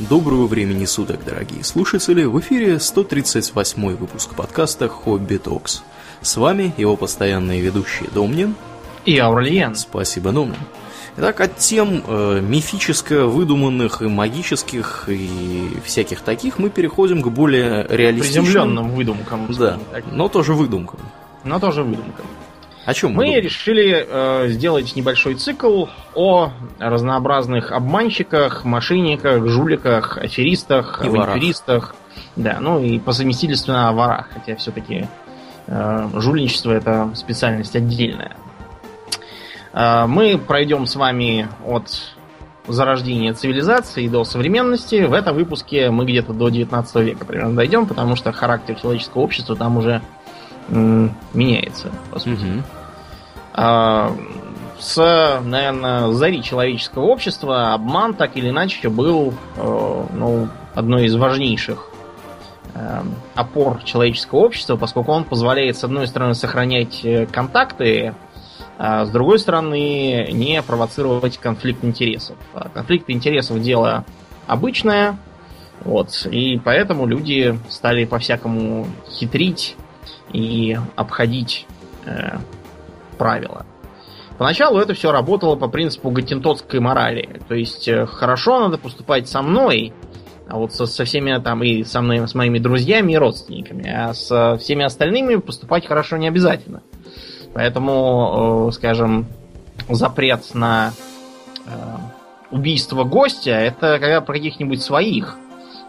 Доброго времени суток, дорогие слушатели! В эфире 138 выпуск подкаста «Хобби Токс». С вами его постоянные ведущие Домнин и Аурлиен. Спасибо, Домнин. Итак, от тем э, мифическо выдуманных и магических и всяких таких мы переходим к более реалистичным... Приземленным выдумкам. Да, но тоже выдумкам. Но тоже выдумкам. О чем мы? Мы решили э, сделать небольшой цикл о разнообразных обманщиках, мошенниках, жуликах, аферистах, и авантюристах. Да, ну и по совместительству о ворах, хотя все-таки э, жульничество это специальность отдельная. Э, мы пройдем с вами от зарождения цивилизации до современности. В этом выпуске мы где-то до 19 века примерно дойдем, потому что характер человеческого общества там уже меняется, по сути. Угу. А, с, наверное, зари человеческого общества обман так или иначе был э, ну, одной из важнейших э, опор человеческого общества, поскольку он позволяет, с одной стороны, сохранять э, контакты, а с другой стороны, не провоцировать конфликт интересов. А конфликт интересов дело обычное, вот, и поэтому люди стали по-всякому хитрить, и обходить э, правила. Поначалу это все работало по принципу гатентотской морали. То есть э, хорошо надо поступать со мной, а вот со, со всеми там и со мной, с моими друзьями и родственниками, а со всеми остальными поступать хорошо не обязательно. Поэтому, э, скажем, запрет на э, убийство гостя это когда про каких-нибудь своих.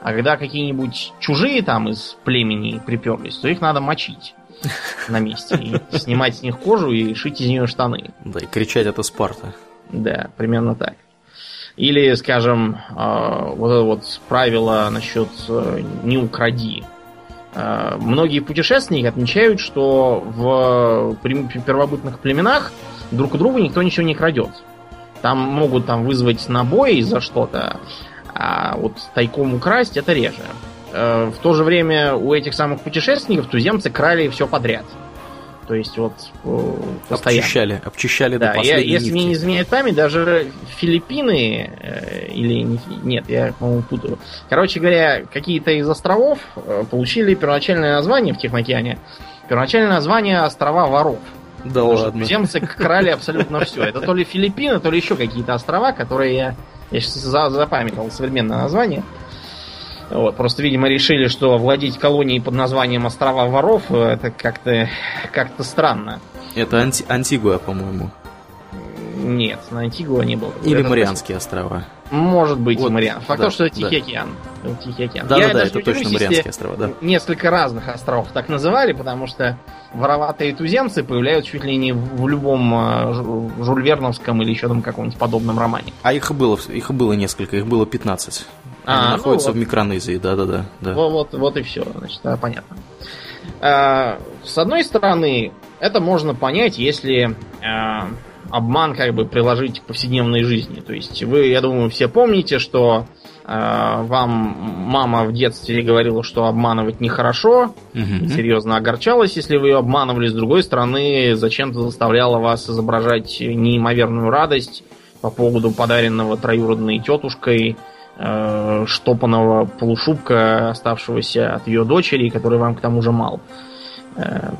А когда какие-нибудь чужие там из племени приперлись, то их надо мочить на месте. И снимать с них кожу и шить из нее штаны. Да, и кричать это Спарта. Да, примерно так. Или, скажем, а, вот это вот правило насчет э, «не укради». А, многие путешественники отмечают, что в первобытных племенах друг у друга никто ничего не крадет. Там могут там вызвать набой за что-то, а вот тайком украсть это реже. Э, в то же время у этих самых путешественников туземцы крали все подряд. То есть вот э, постоянно. Обчищали, обчищали да, до последней я, Если мне не изменяет память, даже Филиппины э, или нет, я, по-моему, путаю. Короче говоря, какие-то из островов э, получили первоначальное название в Тихоокеане. Первоначальное название острова воров. Да Потому ладно. Туземцы крали абсолютно все. Это то ли Филиппины, то ли еще какие-то острова, которые я я сейчас запамятовал современное название. Вот, просто, видимо, решили, что владеть колонией под названием острова воров это как-то как странно. Это анти Антигуа, по-моему. Нет, на Антигуа не было. Или это Марианские острова. Может быть, вот, Мариан. Факт да, то, что это Тихий да. океан. Тихий океан. Да, Я да, да, это точно Марианские острова, да. Несколько разных островов так называли, потому что вороватые туземцы появляются чуть ли не в любом э, Жульверновском или еще там каком-нибудь подобном романе. А их было, их было несколько, их было 15. Они а, находятся ну, вот. в Микронезии, да-да-да. Да. Вот, вот, вот и все, значит, да, понятно. А, с одной стороны, это можно понять, если а, обман как бы приложить к повседневной жизни. То есть вы, я думаю, все помните, что э, вам мама в детстве говорила, что обманывать нехорошо, угу. серьезно огорчалась, если вы ее обманывали. С другой стороны, зачем-то заставляла вас изображать неимоверную радость по поводу подаренного троюродной тетушкой э, штопанного полушубка, оставшегося от ее дочери, который вам к тому же мал. Э,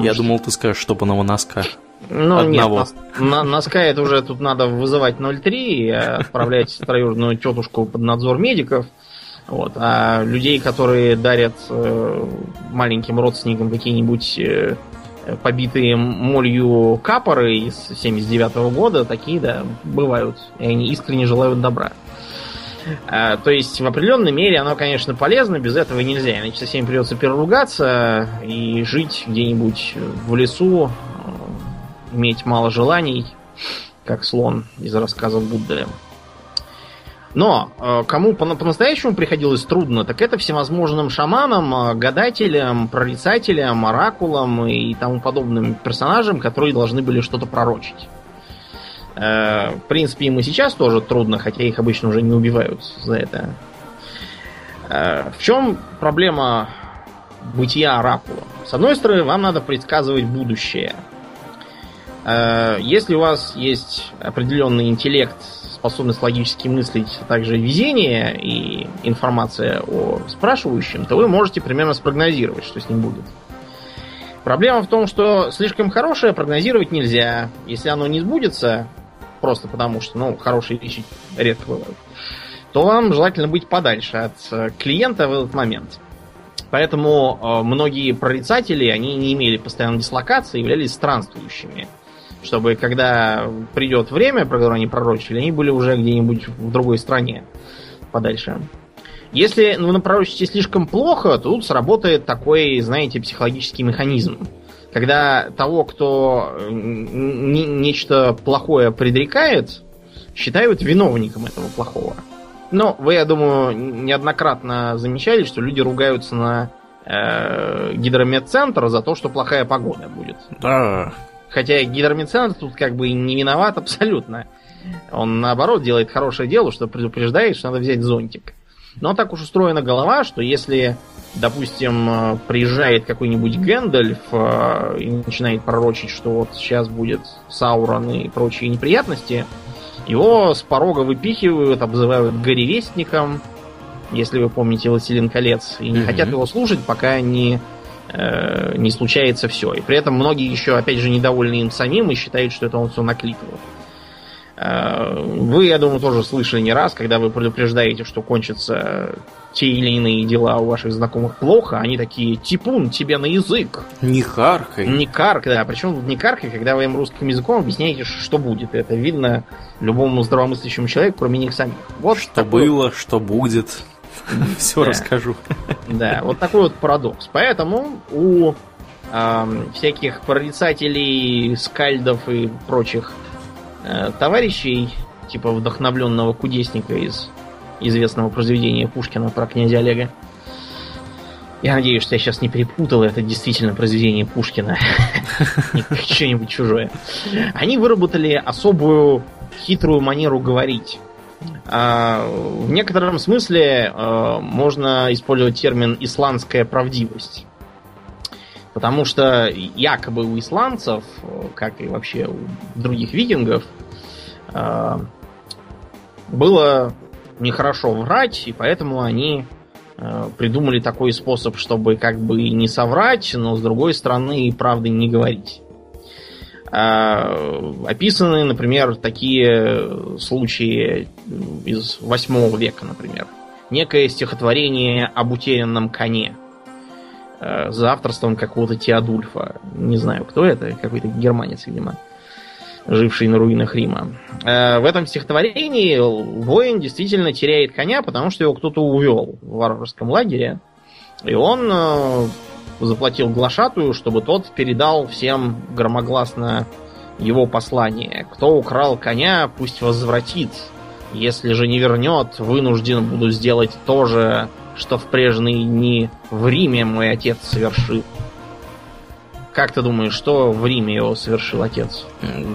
Я что... думал, ты скажешь штопанного носка. Ну, Одного. нет, на, на Sky это уже тут надо вызывать 03 и отправлять троюродную тетушку под надзор медиков. Вот. А людей, которые дарят э, маленьким родственникам какие-нибудь э, побитые молью капоры из 79 -го года, такие, да, бывают. И они искренне желают добра. А, то есть в определенной мере оно, конечно, полезно, без этого нельзя. Иначе со всеми придется переругаться и жить где-нибудь в лесу, иметь мало желаний, как слон из рассказа Будды. Но э, кому по-настоящему приходилось трудно, так это всевозможным шаманам, э, гадателям, прорицателям, оракулам и тому подобным персонажам, которые должны были что-то пророчить. Э, в принципе, им и сейчас тоже трудно, хотя их обычно уже не убивают за это. В чем проблема бытия оракула? С одной стороны, вам надо предсказывать будущее – если у вас есть определенный интеллект, способность логически мыслить, а также везение и информация о спрашивающем, то вы можете примерно спрогнозировать, что с ним будет. Проблема в том, что слишком хорошее прогнозировать нельзя. Если оно не сбудется, просто потому что, ну, хорошие вещи редко бывают, то вам желательно быть подальше от э, клиента в этот момент. Поэтому э, многие прорицатели, они не имели постоянной дислокации, являлись странствующими. Чтобы когда придет время, про которое они пророчили, они были уже где-нибудь в другой стране подальше. Если вы напророчите слишком плохо, то тут сработает такой, знаете, психологический механизм. Когда того, кто нечто плохое предрекает, считают виновником этого плохого. Но вы, я думаю, неоднократно замечали, что люди ругаются на э, гидромедцентр за то, что плохая погода будет. Да. Хотя гидромедцентр тут как бы не виноват абсолютно. Он наоборот делает хорошее дело, что предупреждает, что надо взять зонтик. Но так уж устроена голова, что если, допустим, приезжает какой-нибудь Гэндальф э, и начинает пророчить, что вот сейчас будет Саурон и прочие неприятности, его с порога выпихивают, обзывают горевестником, если вы помните «Властелин колец», и не mm-hmm. хотят его слушать, пока не, э, не случается все. И при этом многие еще, опять же, недовольны им самим и считают, что это он все накликал. Э, вы, я думаю, тоже слышали не раз, когда вы предупреждаете, что кончатся те или иные дела у ваших знакомых плохо, они такие, типун, тебе на язык. Не каркай. Не каркай, да. Причем не каркай, когда вы им русским языком объясняете, что будет. Это видно любому здравомыслящему человеку, кроме них самих. Вот что такой... было, что будет. Все расскажу. Да, вот такой вот парадокс. Поэтому у всяких прорицателей, скальдов и прочих Э, товарищей, типа вдохновленного кудесника из известного произведения Пушкина про князя Олега. Я надеюсь, что я сейчас не перепутал, это действительно произведение Пушкина. Что-нибудь чужое. Они выработали особую хитрую манеру говорить. А, в некотором смысле э, можно использовать термин «исландская правдивость». Потому что якобы у исландцев, как и вообще у других викингов, э, было нехорошо врать, и поэтому они э, придумали такой способ, чтобы как бы не соврать, но с другой стороны и правды не говорить. Э, описаны, например, такие случаи из 8 века, например. Некое стихотворение об утерянном коне – э, за авторством какого-то Теодульфа. Не знаю, кто это, какой-то германец, видимо, живший на руинах Рима. Э, в этом стихотворении воин действительно теряет коня, потому что его кто-то увел в варварском лагере. И он э, заплатил глашатую, чтобы тот передал всем громогласно его послание. Кто украл коня, пусть возвратит. Если же не вернет, вынужден буду сделать то же что в прежние дни в Риме мой отец совершил. Как ты думаешь, что в Риме его совершил отец?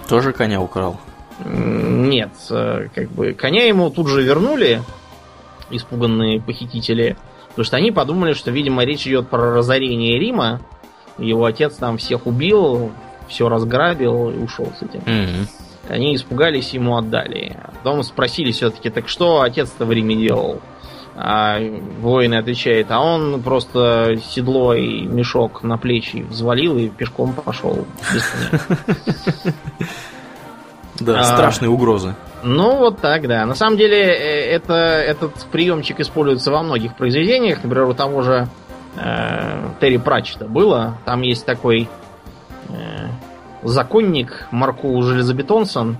Тоже коня украл. Нет, э, как бы коня ему тут же вернули, испуганные похитители, потому что они подумали, что, видимо, речь идет про разорение Рима. Его отец там всех убил, все разграбил и ушел с этим. Mm-hmm. Они испугались, ему отдали. Потом спросили все-таки, так что отец-то в Риме делал? А воин отвечает, а он просто седло и мешок на плечи взвалил и пешком пошел. Да, а, страшные угрозы. Ну, вот так, да. На самом деле, э, это, этот приемчик используется во многих произведениях. Например, у того же э, Терри Пратчета было. Там есть такой э, законник Марку Железобетонсон,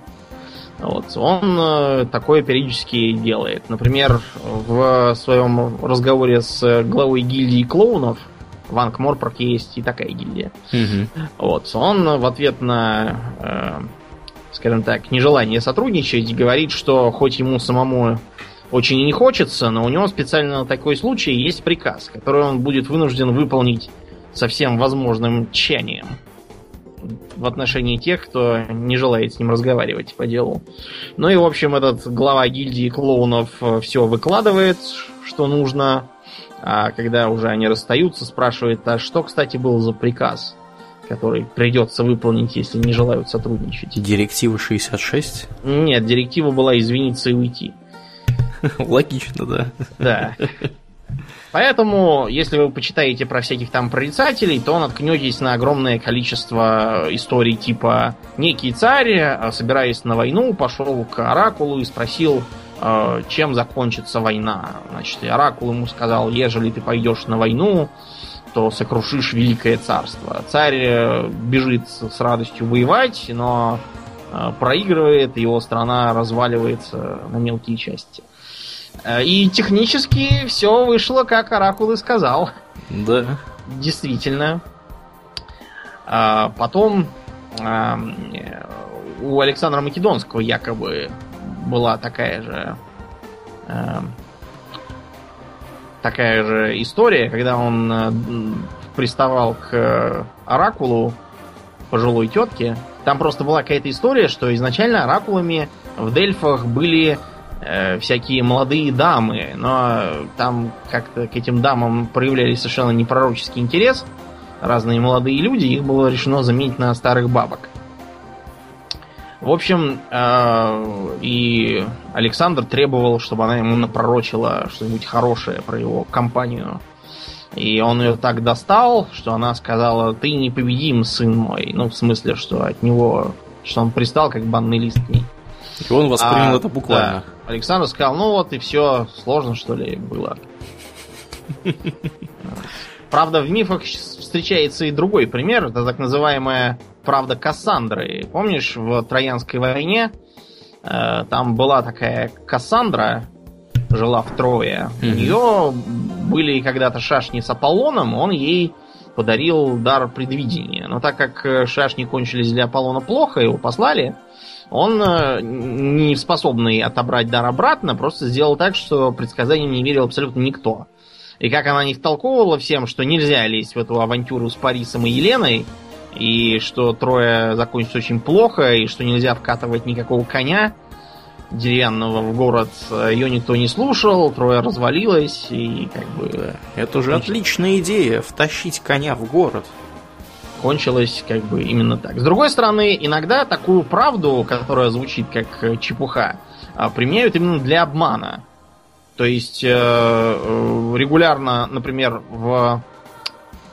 вот. Он э, такое периодически делает. Например, в своем разговоре с главой гильдии клоунов в Анкморпорке есть и такая гильдия. Угу. Вот. Он в ответ на, э, скажем так, нежелание сотрудничать говорит, что хоть ему самому очень и не хочется, но у него специально на такой случай есть приказ, который он будет вынужден выполнить со всем возможным тщанием в отношении тех, кто не желает с ним разговаривать по делу. Ну и, в общем, этот глава гильдии клоунов э, все выкладывает, что нужно. А когда уже они расстаются, спрашивает, а что, кстати, был за приказ? Который придется выполнить, если не желают сотрудничать. Директива 66? Нет, директива была извиниться и уйти. Логично, да. Да. Поэтому, если вы почитаете про всяких там прорицателей, то наткнетесь на огромное количество историй типа «Некий царь, собираясь на войну, пошел к Оракулу и спросил, э, чем закончится война. Значит, и Оракул ему сказал, ежели ты пойдешь на войну, то сокрушишь великое царство. Царь э, бежит с радостью воевать, но э, проигрывает, его страна разваливается на мелкие части. Э, и технически все вышло, как Оракул и сказал. Да. Действительно. А потом у Александра Македонского якобы была такая же такая же история, когда он э, приставал к э, Оракулу пожилой тетке. Там просто была какая-то история, что изначально оракулами в Дельфах были э, всякие молодые дамы, но там как-то к этим дамам проявляли совершенно непророческий интерес. Разные молодые люди, их было решено заменить на старых бабок. В общем, э, и Александр требовал, чтобы она ему напророчила что-нибудь хорошее про его компанию. И он ее так достал, что она сказала, ты непобедим, сын мой. Ну, в смысле, что от него, что он пристал, как банный лист к ней. И он воспринял а, это буквально. Да. Александр сказал, ну вот и все, сложно что ли было. Правда, в мифах встречается и другой пример. Это так называемая правда Кассандры. Помнишь, в Троянской войне э, там была такая Кассандра, жила в Трое. Mm-hmm. У нее были когда-то шашни с Аполлоном, он ей подарил дар предвидения. Но так как э, шашни кончились для Аполлона плохо, его послали, он, э, не способный отобрать дар обратно, просто сделал так, что предсказаниям не верил абсолютно никто. И как она не втолковывала всем, что нельзя лезть в эту авантюру с Парисом и Еленой, и что трое закончится очень плохо, и что нельзя вкатывать никакого коня деревянного в город, ее никто не слушал, трое развалилось, и как бы... Это же кончилось. отличная идея, втащить коня в город. Кончилось как бы именно так. С другой стороны, иногда такую правду, которая звучит как чепуха, а, применяют именно для обмана. То есть э, э, регулярно, например, в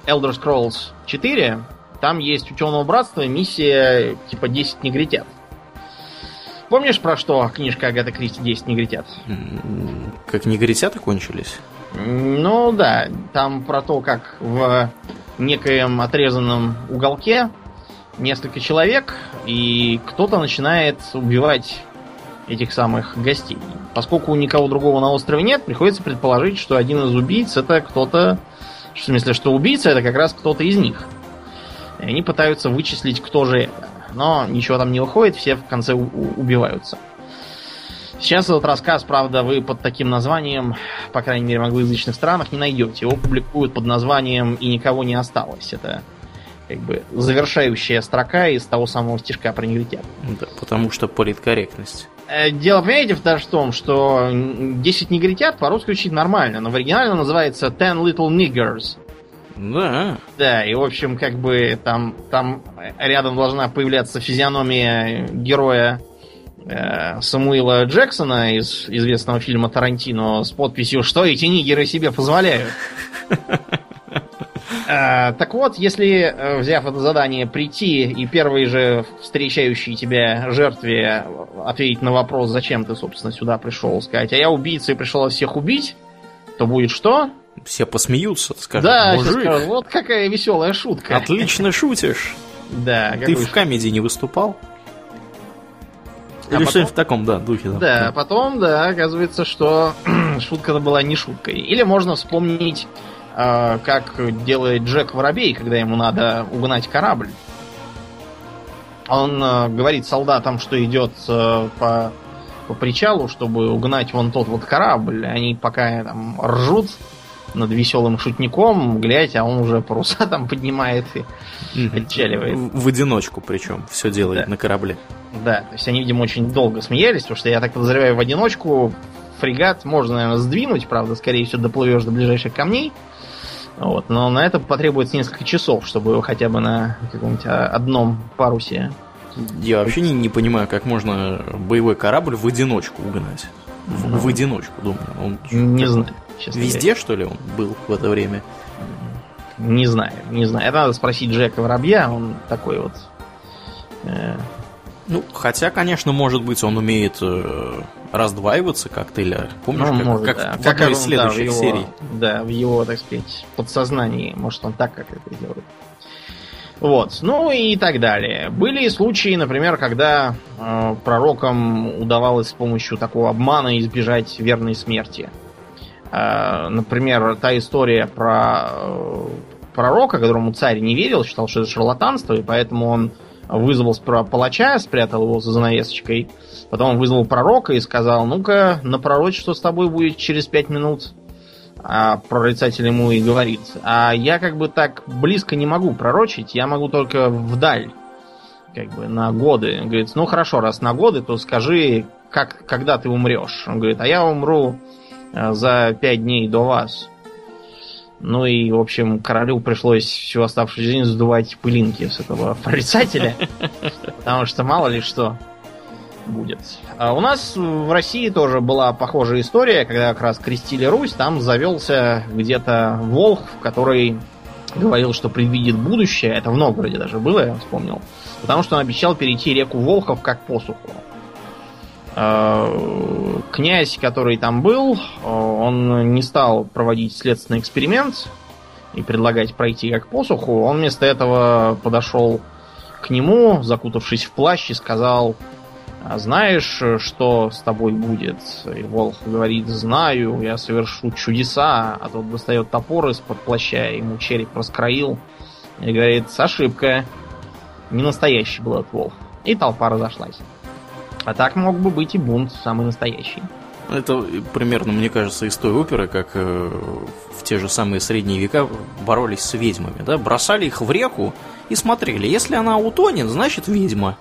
Elder Scrolls 4 там есть у Темного Братства миссия типа 10 негритят. Помнишь, про что книжка Агата Кристи 10 негритят? Как негритята кончились? Ну да, там про то, как в некоем отрезанном уголке несколько человек, и кто-то начинает убивать этих самых гостей. Поскольку никого другого на острове нет, приходится предположить, что один из убийц это кто-то... В смысле, что убийца это как раз кто-то из них. И они пытаются вычислить, кто же это. Но ничего там не выходит, все в конце убиваются. Сейчас этот рассказ, правда, вы под таким названием, по крайней мере, в англоязычных странах не найдете. Его публикуют под названием «И никого не осталось». Это как бы завершающая строка из того самого стишка про негритят. Да, потому что политкорректность. Э, дело, понимаете, в том, что 10 негритят по-русски звучит нормально, но в оригинале он называется Ten Little Niggers. Да. Да, и в общем, как бы там, там рядом должна появляться физиономия героя э, Самуила Джексона из известного фильма Тарантино с подписью «Что эти нигеры себе позволяют?» А, так вот, если, э, взяв это задание, прийти и первый же встречающий тебя жертве ответить на вопрос, зачем ты, собственно, сюда пришел, сказать, а я убийца и пришел всех убить, то будет что? Все посмеются, скажут, да, мужик. Скажут, вот какая веселая шутка. Отлично шутишь. Да. Ты в комедии не выступал? А Или что-нибудь в таком, да, духе. Да, да потом, да, оказывается, что шутка-то была не шуткой. Или можно вспомнить э, как делает Джек Воробей, когда ему надо угнать корабль. Он э, говорит солдатам, что идет э, по, по причалу, чтобы угнать вон тот вот корабль. Они пока там ржут над веселым шутником, глядь, а он уже паруса там поднимает и отчаливает. В одиночку причем все делает да. на корабле. Да, то есть они, видимо, очень долго смеялись, потому что я так подозреваю, в одиночку фрегат можно, наверное, сдвинуть, правда, скорее всего, доплывешь до ближайших камней. Вот. Но на это потребуется несколько часов, чтобы его хотя бы на каком-нибудь а, одном парусе. Я вообще не, не понимаю, как можно боевой корабль в одиночку угнать. В, Ну. в одиночку, думаю. Он Не знаю. Честно Везде, говоря. что ли, он был в это время? Не знаю, не знаю. Это надо спросить Джека Воробья, он такой вот. э, Ну, хотя, конечно, может быть, он умеет э, раздваиваться как-то, или помнишь, ну, как, может, как да. Как он, из следующих да, в его, серий. Да, в его, так сказать, подсознании. Может, он так как это делает. Вот, ну и так далее. Были случаи, например, когда э, пророкам удавалось с помощью такого обмана избежать верной смерти. Э, например, та история про э, пророка, которому царь не верил, считал, что это шарлатанство, и поэтому он вызвал сперва палача, спрятал его за занавесочкой, потом он вызвал пророка и сказал, ну-ка, напророчь, что с тобой будет через пять минут. А прорицатель ему и говорит, а я как бы так близко не могу пророчить, я могу только вдаль, как бы на годы. Он говорит, ну хорошо, раз на годы, то скажи, как, когда ты умрешь. Он говорит, а я умру э, за пять дней до вас. Ну и, в общем, королю пришлось всю оставшуюся жизнь сдувать пылинки с этого прорицателя, потому что мало ли что будет. А у нас в России тоже была похожая история, когда как раз крестили Русь, там завелся где-то волк, который говорил, что предвидит будущее. Это в Новгороде даже было, я вспомнил. Потому что он обещал перейти реку Волхов как посуху. Э, Князь, который там был, э, он не стал проводить следственный эксперимент и предлагать пройти как посуху. Он вместо этого подошел к нему, закутавшись в плащ, и сказал, «А знаешь, что с тобой будет? И Волх говорит, знаю, я совершу чудеса, а тот достает топор из-под плаща, ему череп раскроил, и говорит, ошибка, не настоящий был этот Волх. И толпа разошлась. А так мог бы быть и бунт, самый настоящий. Это примерно, мне кажется, из той оперы, как э, в те же самые средние века боролись с ведьмами, да? Бросали их в реку и смотрели. Если она утонет, значит ведьма.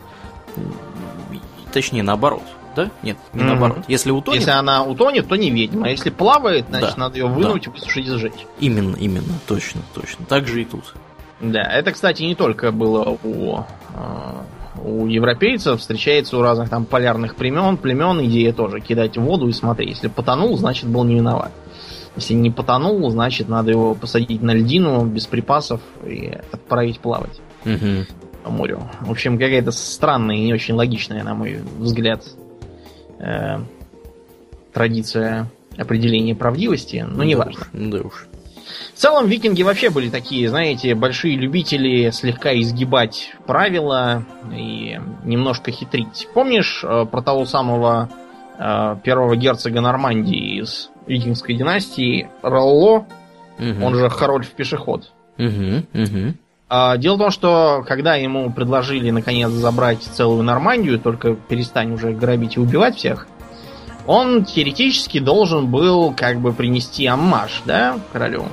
Точнее, наоборот, да? Нет, не Мгм. наоборот. Если утонет, Если она утонет, то не ведьма. А если плавает, значит Да, надо ее вынуть, высушить и сжечь. именно, именно, точно, точно. Так же и тут. Да, это, кстати, не только было у, э, у европейцев, встречается у разных там полярных племен, племен идея тоже кидать в воду и смотреть. Если потонул, значит был не виноват. Если не потонул, значит надо его посадить на льдину без припасов и отправить плавать Мгм. по морю. В общем, какая-то странная и не очень логичная, на мой взгляд, э, традиция определения правдивости, но не Да важно. Да уж. В целом, викинги вообще были такие, знаете, большие любители слегка изгибать правила и немножко хитрить. Помнишь э, про того самого э, первого герцога Нормандии из викингской династии Ролло, Мгм. он же Харольф Пешеход? Мгм, мгм. А, Дело в том, что когда ему предложили наконец забрать целую Нормандию, только перестань уже грабить и убивать всех, он теоретически должен был как бы принести аммаж, да, королю.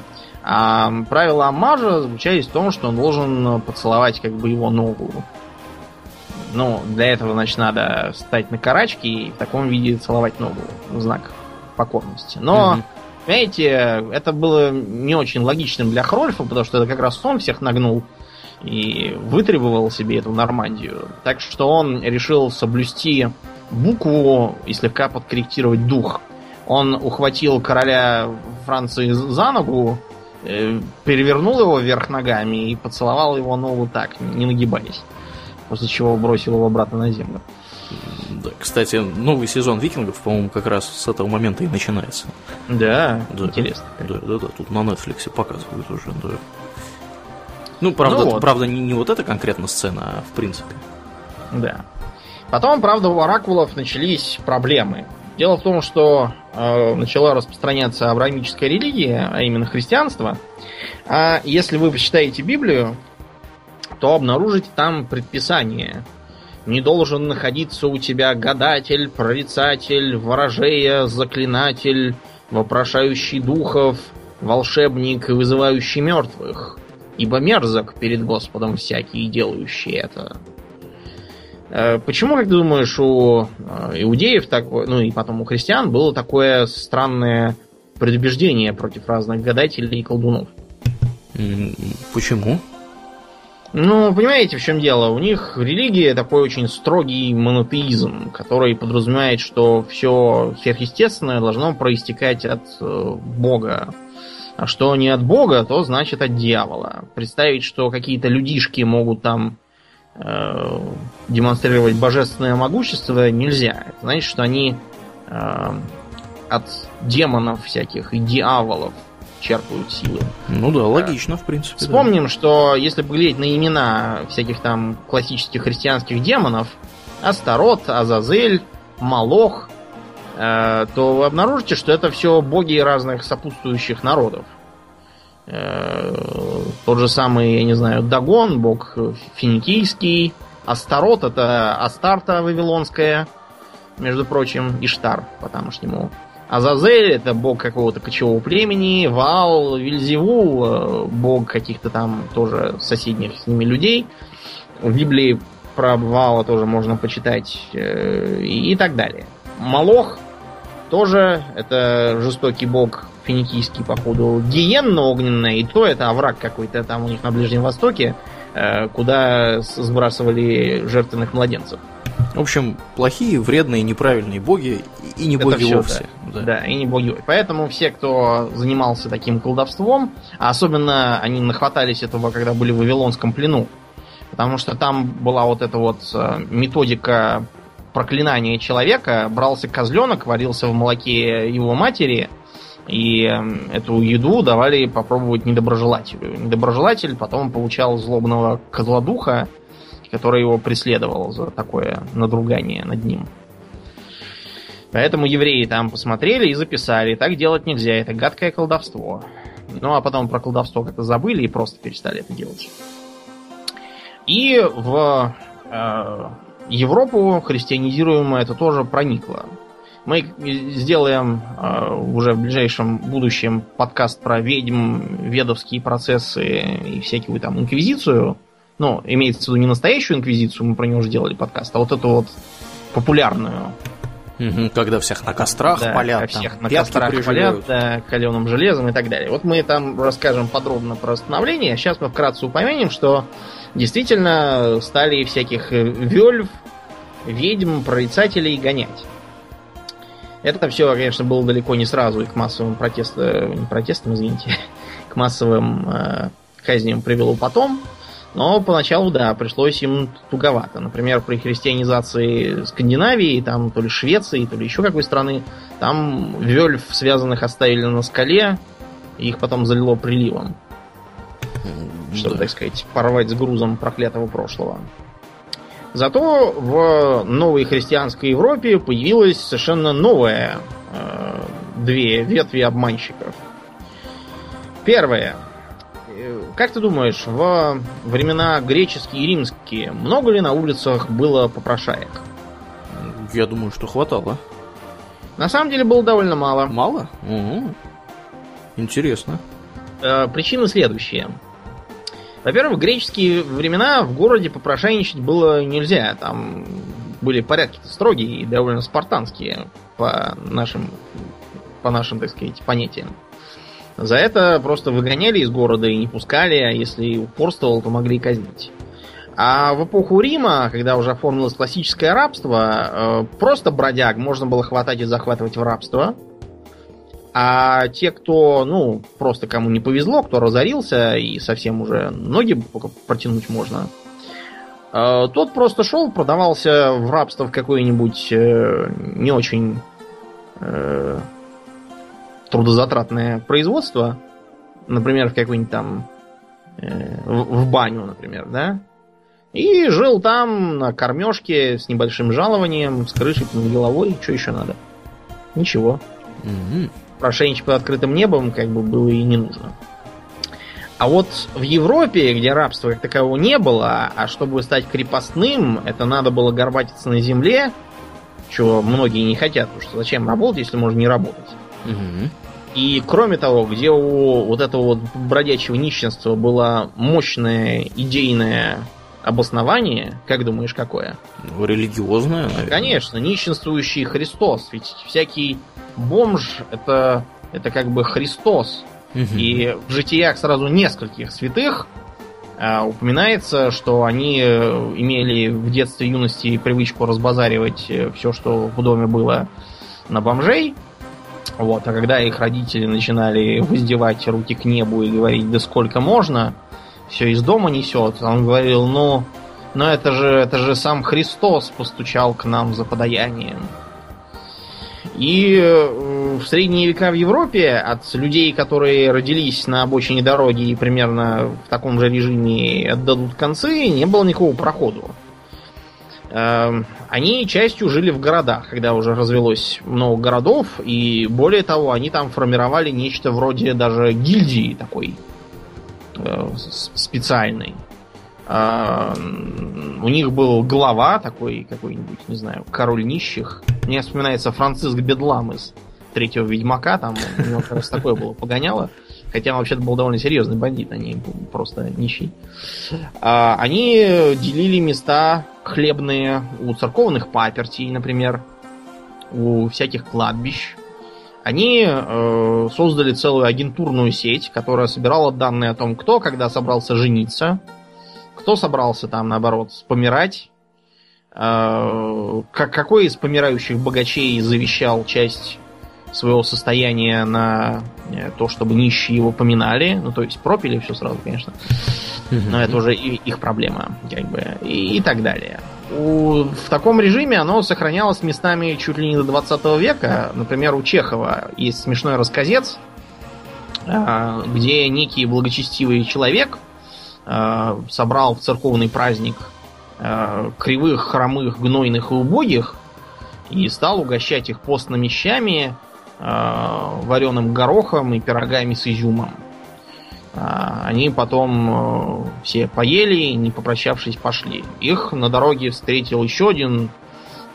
А правило аммажа заключались в том, что он должен поцеловать как бы его ногу. Ну, для этого, значит, надо встать на карачки и в таком виде целовать ногу в знак покорности. Но Мгм. Понимаете, это было не очень логичным для Хрольфа, потому что это как раз он всех нагнул и вытребовал себе эту Нормандию. Так что он решил соблюсти букву и слегка подкорректировать дух. Он ухватил короля Франции за ногу, перевернул его вверх ногами и поцеловал его ногу так, не нагибаясь. После чего бросил его обратно на землю. Да, кстати, новый сезон Викингов, по-моему, как раз с этого момента и начинается. Да, Да. интересно. Да, да, да, тут на Netflix показывают уже, да. Ну, правда, Ну вот. правда не, не вот эта конкретно сцена, а в принципе. Да. Потом, правда, у оракулов начались проблемы. Дело в том, что э, начала распространяться авраамическая религия, а именно христианство. А если вы почитаете Библию, то обнаружите там предписание. Не должен находиться у тебя гадатель, прорицатель, ворожея, заклинатель, вопрошающий духов, волшебник и вызывающий мертвых. Ибо мерзок перед Господом всякий, делающий это. Э, Почему, как ты думаешь, у э, иудеев такое, ну и потом у христиан было такое странное предубеждение против разных гадателей и колдунов? Почему? Ну, понимаете, в чем дело? У них религия такой очень строгий монотеизм, который подразумевает, что все сверхъестественное должно проистекать от э, Бога. А что не от Бога, то значит от дьявола. Представить, что какие-то людишки могут там э, демонстрировать божественное могущество, нельзя. Это значит, что они э, от демонов всяких и дьяволов черпают силы. Ну да, логично, в принципе. Вспомним, да. что если поглядеть на имена всяких там классических христианских демонов, Астарот, Азазель, Малох, э, то вы обнаружите, что это все боги разных сопутствующих народов. Э, тот же самый, я не знаю, Дагон, бог финикийский, Астарот это Астарта вавилонская, между прочим, Иштар по-тамошнему. Азазель это бог какого-то кочевого племени, Вал, Вильзевул, э, бог каких-то там тоже соседних с ними людей. В Библии про Вала тоже можно почитать э, и так далее. Малох тоже это жестокий бог финикийский, походу. Гиенна огненная, и то это овраг какой-то там у них на Ближнем Востоке, э, куда сбрасывали жертвенных младенцев. В общем, плохие, вредные, неправильные боги и не боги все, вовсе. Да. да, и не боги. Поэтому все, кто занимался таким колдовством, а особенно они нахватались этого, когда были в Вавилонском плену, потому что там была вот эта вот э, методика проклинания человека. Брался козленок, варился в молоке его матери, и эм, эту еду давали попробовать недоброжелателю. Недоброжелатель потом получал злобного козлодуха, который его преследовал за такое надругание над ним. Поэтому евреи там посмотрели и записали. Так делать нельзя, это гадкое колдовство. Ну а потом про колдовство как-то забыли и просто перестали это делать. И в э, Европу христианизируемое это тоже проникло. Мы сделаем э, уже в ближайшем будущем подкаст про ведьм, ведовские процессы и всякую там инквизицию. Ну, имеется в виду не настоящую инквизицию, мы про нее уже делали подкаст, а вот эту вот популярную. когда всех на кострах да, палят, всех там, на кострах прижигают. палят, да, каленым железом и так далее. Вот мы там расскажем подробно про становление. А сейчас мы вкратце упомянем, что действительно стали всяких вельв, ведьм, прорицателей гонять. Это все, конечно, было далеко не сразу и к массовым протестам, э, не протестам, извините, к массовым э, казням привело потом. Но поначалу, да, пришлось им туговато. Например, при христианизации Скандинавии, там то ли Швеции, то ли еще какой страны, там вельф связанных оставили на скале, и их потом залило приливом. Чтобы, да. так сказать, порвать с грузом проклятого прошлого. Зато в новой христианской Европе появилась совершенно новая э, две ветви обманщиков. Первое как ты думаешь, во времена греческие и римские много ли на улицах было попрошаек? Я думаю, что хватало. На самом деле было довольно мало. Мало? Угу. Интересно. Э, причины следующие. Во-первых, в греческие времена в городе попрошайничать было нельзя. Там были порядки строгие и довольно спартанские по нашим, по нашим, так сказать, понятиям. За это просто выгоняли из города и не пускали, а если упорствовал, то могли казнить. А в эпоху Рима, когда уже оформилось классическое рабство, э, просто бродяг можно было хватать и захватывать в рабство. А те, кто, ну, просто кому не повезло, кто разорился и совсем уже ноги протянуть можно, э, тот просто шел, продавался в рабство в какое-нибудь э, не очень трудозатратное производство, например, в какой-нибудь там э, в, баню, например, да, и жил там на кормежке с небольшим жалованием, с крышей над головой, что еще надо? Ничего. Угу. Прошенничать под открытым небом как бы было и не нужно. А вот в Европе, где рабства как такового не было, а чтобы стать крепостным, это надо было горбатиться на земле, чего многие не хотят, потому что зачем работать, если можно не работать. Угу. И кроме того, где у вот этого вот бродячего нищенства было мощное идейное обоснование, как думаешь, какое? Ну, религиозное, наверное. Конечно, нищенствующий Христос. Ведь всякий бомж это, это как бы Христос. Угу. И в житиях сразу нескольких святых э, упоминается, что они э, имели в детстве и юности привычку разбазаривать э, все, что в доме было на бомжей. Вот, а когда их родители начинали воздевать руки к небу и говорить, да сколько можно, все из дома несет, он говорил, ну, но это же, это же сам Христос постучал к нам за подаянием. И э, в средние века в Европе от людей, которые родились на обочине дороги и примерно в таком же режиме отдадут концы, не было никакого прохода. Эм, они частью жили в городах, когда уже развелось много городов, и более того, они там формировали нечто вроде даже гильдии такой э, специальной. А, у них был глава такой, какой-нибудь, не знаю, король нищих. Мне вспоминается Франциск Бедлам из третьего Ведьмака, там у него как раз такое было погоняло. Хотя он вообще-то был довольно серьезный бандит, а не просто нищий. А, они делили места хлебные у церковных папертей, например, у всяких кладбищ. Они э, создали целую агентурную сеть, которая собирала данные о том, кто когда собрался жениться, кто собрался там, наоборот, помирать? Э, какой из помирающих богачей завещал часть своего состояния на э, то, чтобы нищие его поминали? Ну, то есть пропили все сразу, конечно. Но это уже их проблема, как бы. И, и так далее. У, в таком режиме оно сохранялось местами чуть ли не до 20 века. Например, у Чехова есть смешной рассказец, э, где некий благочестивый человек Э, собрал в церковный праздник э, кривых, хромых, гнойных и убогих и стал угощать их постными щами, вареным горохом и пирогами с изюмом. Они потом все поели, не попрощавшись, пошли. Их на дороге встретил еще один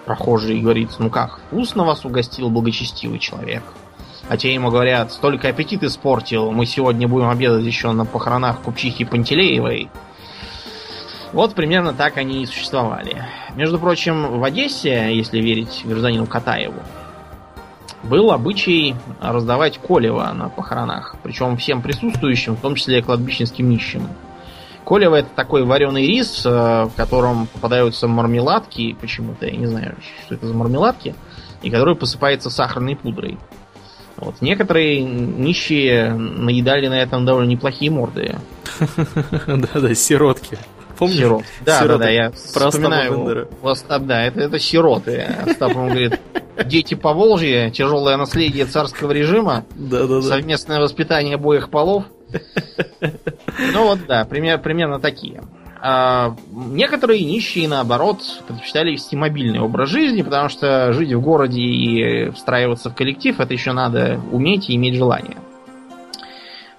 прохожий и говорит, ну как, вкусно вас угостил благочестивый человек. А те ему говорят, столько аппетит испортил, мы сегодня будем обедать еще на похоронах купчихи Пантелеевой. Вот примерно так они и существовали. Между прочим, в Одессе, если верить гражданину Катаеву, был обычай раздавать колево на похоронах. Причем всем присутствующим, в том числе кладбищенским нищим. Колево это такой вареный рис, э, в котором попадаются мармеладки, почему-то, я не знаю, что это за мармеладки, и который посыпается сахарной пудрой. Вот. Некоторые нищие наедали на этом довольно неплохие морды. Да-да, сиротки. Помнишь? Сирот. Да, да, да, я вспоминаю. Остап, да, это, это сироты. Остап он говорит, дети по Волжье, тяжелое наследие царского режима, да, да, да. совместное воспитание обоих полов. Ну вот, да, пример, примерно такие. А некоторые нищие, наоборот, предпочитали вести мобильный образ жизни, потому что жить в городе и встраиваться в коллектив, это еще надо уметь и иметь желание.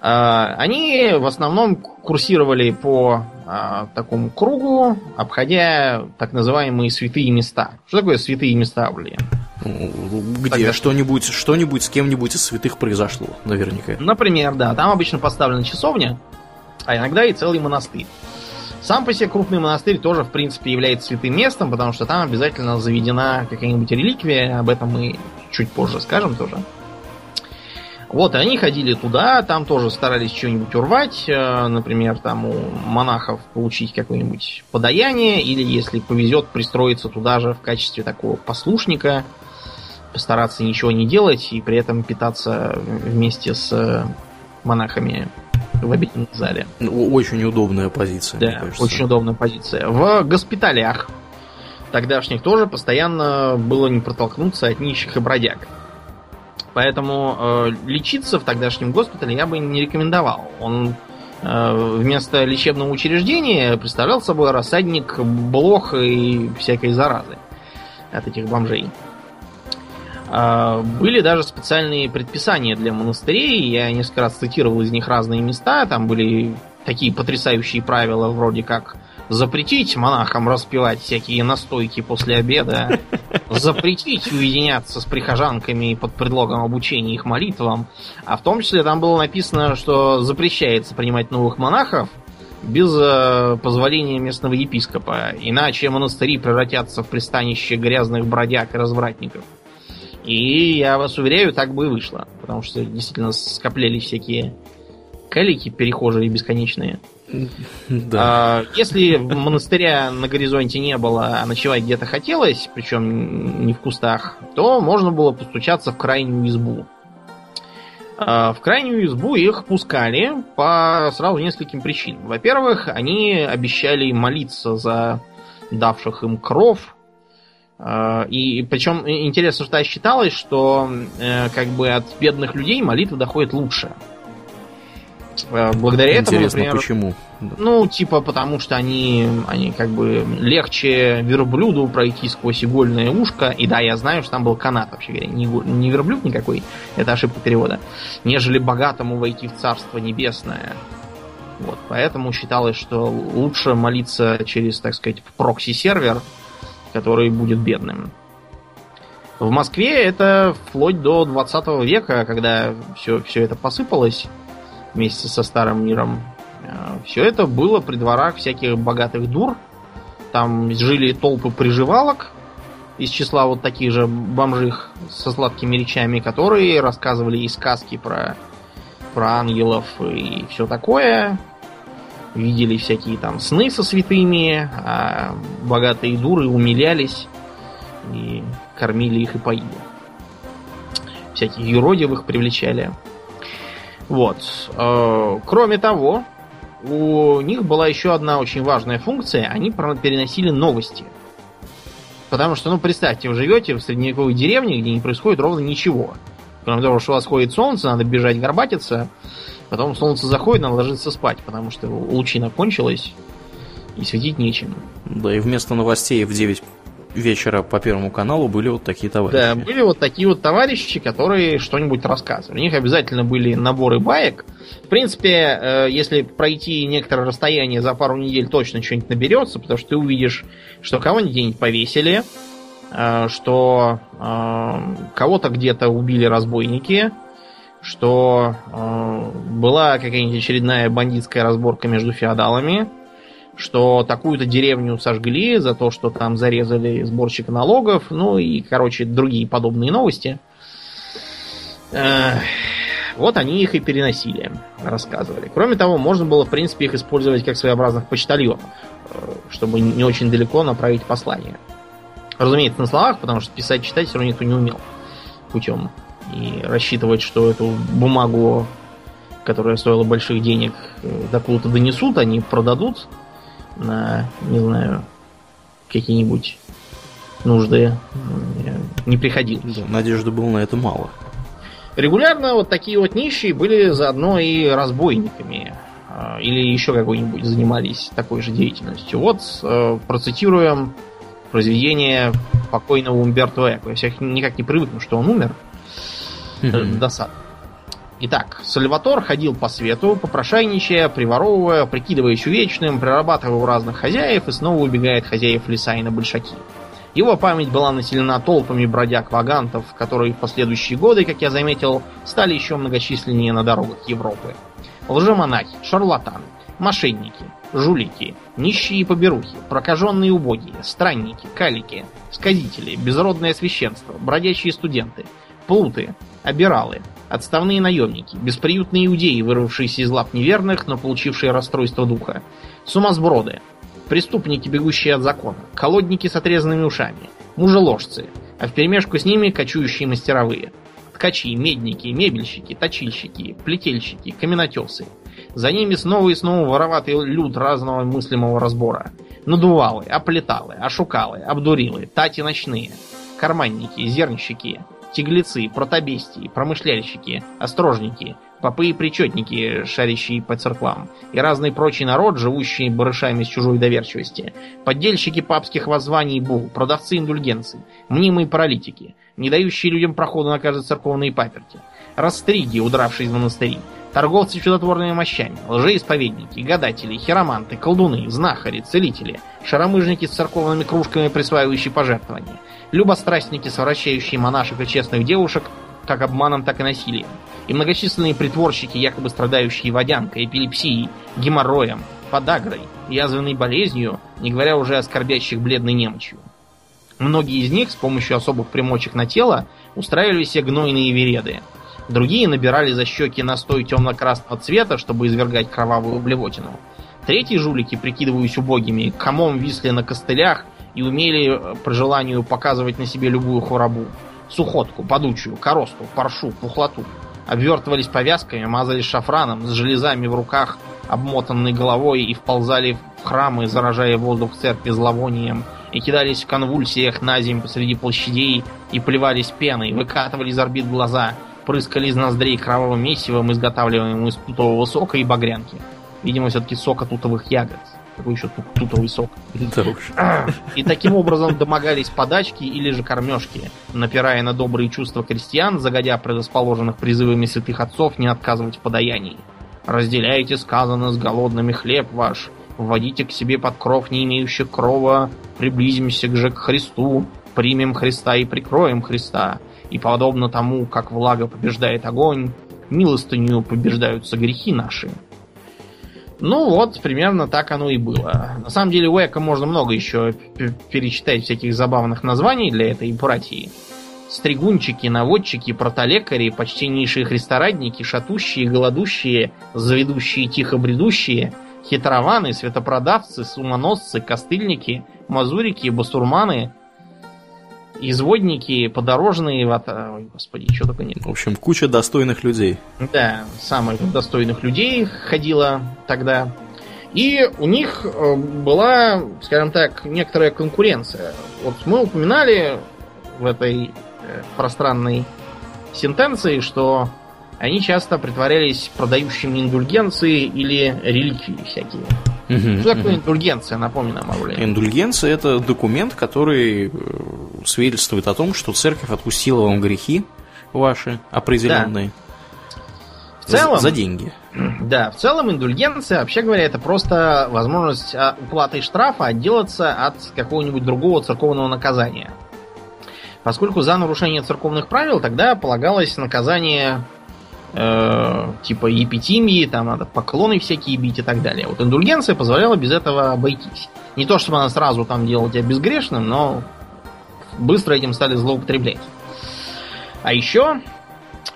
А, они в основном курсировали по а, такому кругу, обходя так называемые святые места. Что такое святые места, блин? Где Тогда... что-нибудь, что-нибудь с кем-нибудь из святых произошло, наверняка. Например, да, там обычно поставлена часовня, а иногда и целый монастырь. Сам по себе крупный монастырь тоже, в принципе, является святым местом, потому что там обязательно заведена какая-нибудь реликвия, об этом мы чуть позже скажем тоже. Вот, и они ходили туда, там тоже старались что-нибудь урвать, э, например, там у монахов получить какое-нибудь подаяние, или, если повезет, пристроиться туда же в качестве такого послушника, постараться ничего не делать и при этом питаться вместе с монахами в обеденном зале. Ну, очень удобная позиция. Да, очень удобная позиция. В госпиталях тогдашних тоже постоянно было не протолкнуться от нищих и бродяг. Поэтому э, лечиться в тогдашнем госпитале я бы не рекомендовал. Он э, вместо лечебного учреждения представлял собой рассадник блох и всякой заразы от этих бомжей. А, были даже специальные предписания для монастырей. Я несколько раз цитировал из них разные места. Там были такие потрясающие правила, вроде как запретить монахам распивать всякие настойки после обеда, запретить уединяться с прихожанками под предлогом обучения их молитвам. А в том числе там было написано, что запрещается принимать новых монахов без э, позволения местного епископа, иначе монастыри превратятся в пристанище грязных бродяг и развратников. И я вас уверяю, так бы и вышло. Потому что действительно скоплялись всякие калики перехожие бесконечные. Да. А, если монастыря на горизонте не было, а ночевать где-то хотелось, причем не в кустах, то можно было постучаться в крайнюю избу. А, в крайнюю избу их пускали по сразу нескольким причинам. Во-первых, они обещали молиться за давших им кров. А, и причем интересно, что считалось, что э, как бы от бедных людей молитва доходит лучше. Э, благодаря Интересно, этому, например... почему? Ну, типа, потому что они, они как бы легче верблюду пройти сквозь игольное ушко. И да, я знаю, что там был канат, вообще говоря. Не, не верблюд никакой, это ошибка перевода. Нежели богатому войти в Царство Небесное. Вот, поэтому считалось, что лучше молиться через, так сказать, прокси-сервер, который будет бедным. В Москве это вплоть до 20 века, когда все, все это посыпалось вместе со старым миром. Э, Все это было при дворах всяких богатых дур. Там жили толпы приживалок из числа вот таких же бомжих со сладкими речами, которые рассказывали и сказки про, про ангелов и все такое. Видели всякие там сны со святыми, а богатые дуры умилялись и кормили их и поили. Всяких юродивых привлечали. Вот. Э, кроме того, у них была еще одна очень важная функция. Они переносили новости. Потому что, ну, представьте, вы живете в средневековой деревне, где не происходит ровно ничего. Кроме того, что восходит солнце, надо бежать горбатиться. Потом солнце заходит, надо ложиться спать, потому что лучина кончилась и светить нечем. Да, и вместо новостей в 9 вечера по Первому каналу были вот такие товарищи. Да, были вот такие вот товарищи, которые что-нибудь рассказывали. У них обязательно были наборы баек. В принципе, э, если пройти некоторое расстояние за пару недель, точно что-нибудь наберется, потому что ты увидишь, что кого-нибудь где-нибудь повесили, э, что э, кого-то где-то убили разбойники, что была какая-нибудь очередная бандитская разборка между феодалами, что такую-то деревню сожгли за то, что там зарезали сборщика налогов, ну и, короче, другие подобные новости. Вот они их и переносили, рассказывали. Кроме того, можно было, в принципе, их использовать как своеобразных почтальонов, э, чтобы не очень далеко направить послание. Разумеется, на словах, потому что писать читать все равно никто не умел путем. И рассчитывать, что эту бумагу, которая стоила больших денег, э, до куда-то донесут, они продадут, на, не знаю, какие-нибудь нужды не приходил. Да, надежды было на это мало. Регулярно вот такие вот нищие были заодно и разбойниками. А, или еще какой-нибудь занимались такой же деятельностью. Вот э, процитируем произведение покойного Умберто Эко. Я никак не привыкну, что он умер. Mm-hmm. Досадно. Итак, Сальватор ходил по свету, попрошайничая, приворовывая, прикидываясь увечным, прирабатывая у разных хозяев и снова убегает хозяев леса и на большаки. Его память была населена толпами бродяг-вагантов, которые в последующие годы, как я заметил, стали еще многочисленнее на дорогах Европы. Лжемонахи, шарлатаны, мошенники, жулики, нищие и поберухи, прокаженные убогие, странники, калики, сказители, безродное священство, бродячие студенты, плуты, обиралы, Отставные наемники, бесприютные иудеи, вырвавшиеся из лап неверных, но получившие расстройство духа. Сумасброды, преступники, бегущие от закона, колодники с отрезанными ушами, мужеложцы, а вперемешку с ними кочующие мастеровые. Ткачи, медники, мебельщики, точильщики, плетельщики, каменотесы. За ними снова и снова вороватый люд разного мыслимого разбора. Надувалы, оплеталы, ошукалы, обдурилы, тати ночные, карманники, зернщики, тиглецы, протобестии, промышляльщики, острожники, попы и причетники, шарящие по церквам, и разный прочий народ, живущий барышами с чужой доверчивости, поддельщики папских воззваний и бул, продавцы индульгенций, мнимые паралитики, не дающие людям прохода на каждой церковной паперти, растриги, удравшие из монастырей, торговцы чудотворными мощами, лжеисповедники, гадатели, хироманты, колдуны, знахари, целители, шаромыжники с церковными кружками, присваивающие пожертвования, любострастники, совращающие монашек и честных девушек как обманом, так и насилием, и многочисленные притворщики, якобы страдающие водянкой, эпилепсией, геморроем, подагрой, язвенной болезнью, не говоря уже о скорбящих бледной немочью. Многие из них с помощью особых примочек на тело устраивали себе гнойные вереды. Другие набирали за щеки настой темно-красного цвета, чтобы извергать кровавую блевотину. Третьи жулики, прикидываясь убогими, комом висли на костылях и умели э, по желанию показывать на себе любую хворобу. Сухотку, подучую, коросту, паршу, пухлоту. Обвертывались повязками, мазались шафраном, с железами в руках, обмотанной головой и вползали в храмы, заражая воздух церкви зловонием, и кидались в конвульсиях на землю посреди площадей и плевались пеной, выкатывали из орбит глаза, прыскали из ноздрей кровавым месивом, изготавливаемым из тутового сока и багрянки. Видимо, все-таки сока тутовых ягод. Какой еще тутовый сок? Да уж. И таким образом домогались подачки или же кормежки, напирая на добрые чувства крестьян, загодя предрасположенных призывами святых отцов не отказывать в подаянии. «Разделяйте, сказано, с голодными хлеб ваш, вводите к себе под кров не имеющих крова, приблизимся же к Христу, примем Христа и прикроем Христа, и подобно тому, как влага побеждает огонь, милостынью побеждаются грехи наши». Ну вот, примерно так оно и было. На самом деле у Эка можно много еще перечитать всяких забавных названий для этой братьи. Стригунчики, наводчики, протолекари, почтеннейшие христорадники, шатущие, голодущие, заведущие, тихо бредущие, хитрованы, светопродавцы, сумоносцы, костыльники, мазурики, басурманы, изводники, подорожные, вот, ой, господи, что только нет. В общем, куча достойных людей. Да, самых достойных людей ходила тогда. И у них э, была, скажем так, некоторая конкуренция. Вот мы упоминали в этой э, пространной сентенции, что они часто притворялись продающими индульгенции или реликвии всякие. Угу, Что такое угу. индульгенция, напомню нам, Ауля? Индульгенция – это документ, который э, свидетельствует о том, что церковь отпустила вам грехи ваши определенные. Да. В целом, за, за деньги. Да, в целом индульгенция, вообще говоря, это просто возможность а, уплаты штрафа отделаться от какого-нибудь другого церковного наказания. Поскольку за нарушение церковных правил тогда полагалось наказание э, типа епитимии, там надо поклоны всякие бить и так далее. Вот индульгенция позволяла без этого обойтись. Не то, чтобы она сразу там делала тебя безгрешным, но быстро этим стали злоупотреблять. А еще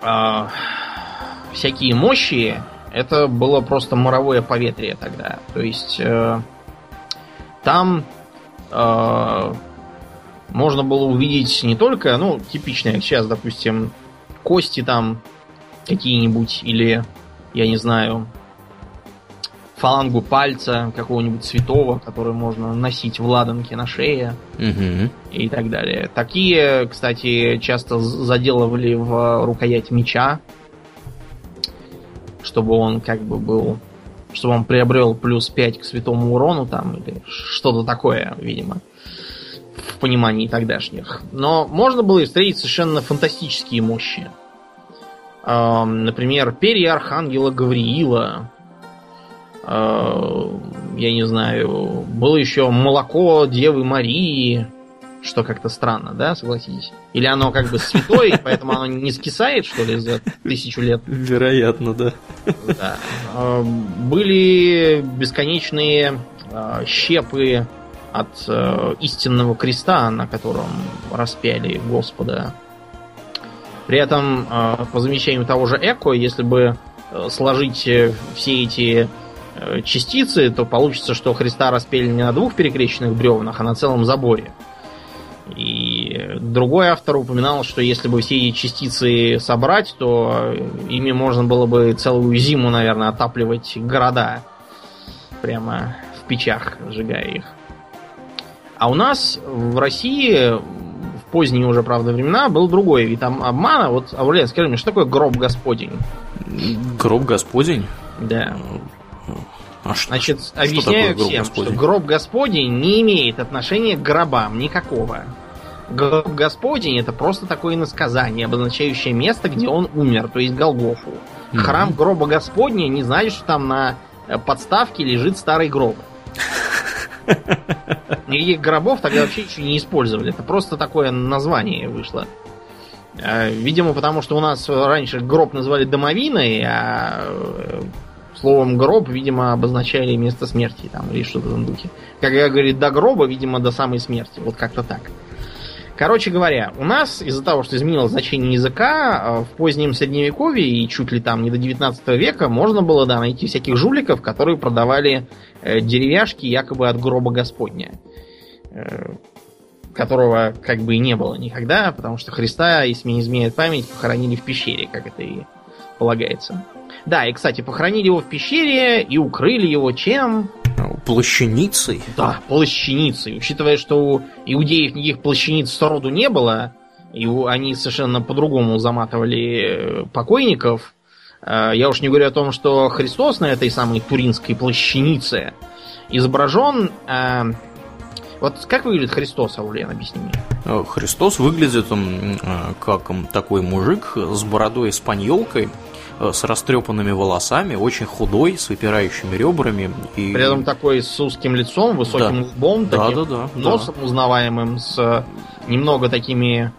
э, всякие мощи, это было просто моровое поветрие тогда. То есть э, там э, можно было увидеть не только, ну, типичное сейчас, допустим, кости там какие-нибудь, или, я не знаю, фалангу пальца какого-нибудь святого, который можно носить в ладанке на шее угу. и так далее. Такие, кстати, часто заделывали в рукоять меча, чтобы он как бы был, чтобы он приобрел плюс 5 к святому урону там, или что-то такое, видимо, в понимании тогдашних. Но можно было и встретить совершенно фантастические мощи. Например, перья архангела Гавриила. Я не знаю. Было еще молоко Девы Марии. Что как-то странно, да, согласитесь? Или оно как бы святое, поэтому оно не скисает, что ли, за тысячу лет? Вероятно, да. да. Были бесконечные а, щепы от э, истинного креста, на котором распяли Господа при этом, по замечанию того же Эко, если бы э, сложить э, все эти э, частицы, то получится, что Христа распели не на двух перекрещенных бревнах, а на целом заборе. И другой автор упоминал, что если бы все эти частицы собрать, то ими можно было бы целую зиму, наверное, отапливать города. Прямо в печах, сжигая их. А у нас в России поздние уже, правда, времена был другой вид обмана. Вот, Аурлен, скажи мне, что такое гроб Господень? Гроб Господень? Да. А что, Значит, что объясняю такое всем, Господень? что гроб Господень не имеет отношения к гробам никакого. Гроб Господень это просто такое иносказание, обозначающее место, где он умер, то есть Голгофу. Mm-hmm. Храм гроба Господня не значит, что там на подставке лежит старый гроб. Никаких гробов тогда вообще еще не использовали. Это просто такое название вышло. А, видимо, потому что у нас раньше гроб называли домовиной, а э, словом гроб, видимо, обозначали место смерти там или что-то в этом духе. Как я говорю, до гроба, видимо, до самой смерти. Вот как-то так. Короче говоря, у нас из-за того, что изменилось значение языка, э, в позднем средневековье и чуть ли там не до 19 века можно было, да, найти всяких жуликов, которые продавали э, деревяшки якобы от гроба Господня. Э, которого как бы и не было никогда, потому что Христа, если не изменяет память, похоронили в пещере, как это и полагается. Да, и, кстати, похоронили его в пещере и укрыли его чем? Плащаницей? Да, плащаницей. Учитывая, что у иудеев никаких плащаниц сроду не было, и они совершенно по-другому заматывали э, покойников, э, я уж не говорю о том, что Христос на этой самой туринской плащанице изображен... Э, вот как выглядит Христос, Аулен, объясни мне. Христос выглядит как такой мужик с бородой с паньолкой, Э, с растрепанными волосами, очень худой, с выпирающими ребрами. И... При этом такой с узким лицом, высоким да. лбом, да, таким да, да, носом да. узнаваемым, с немного такими,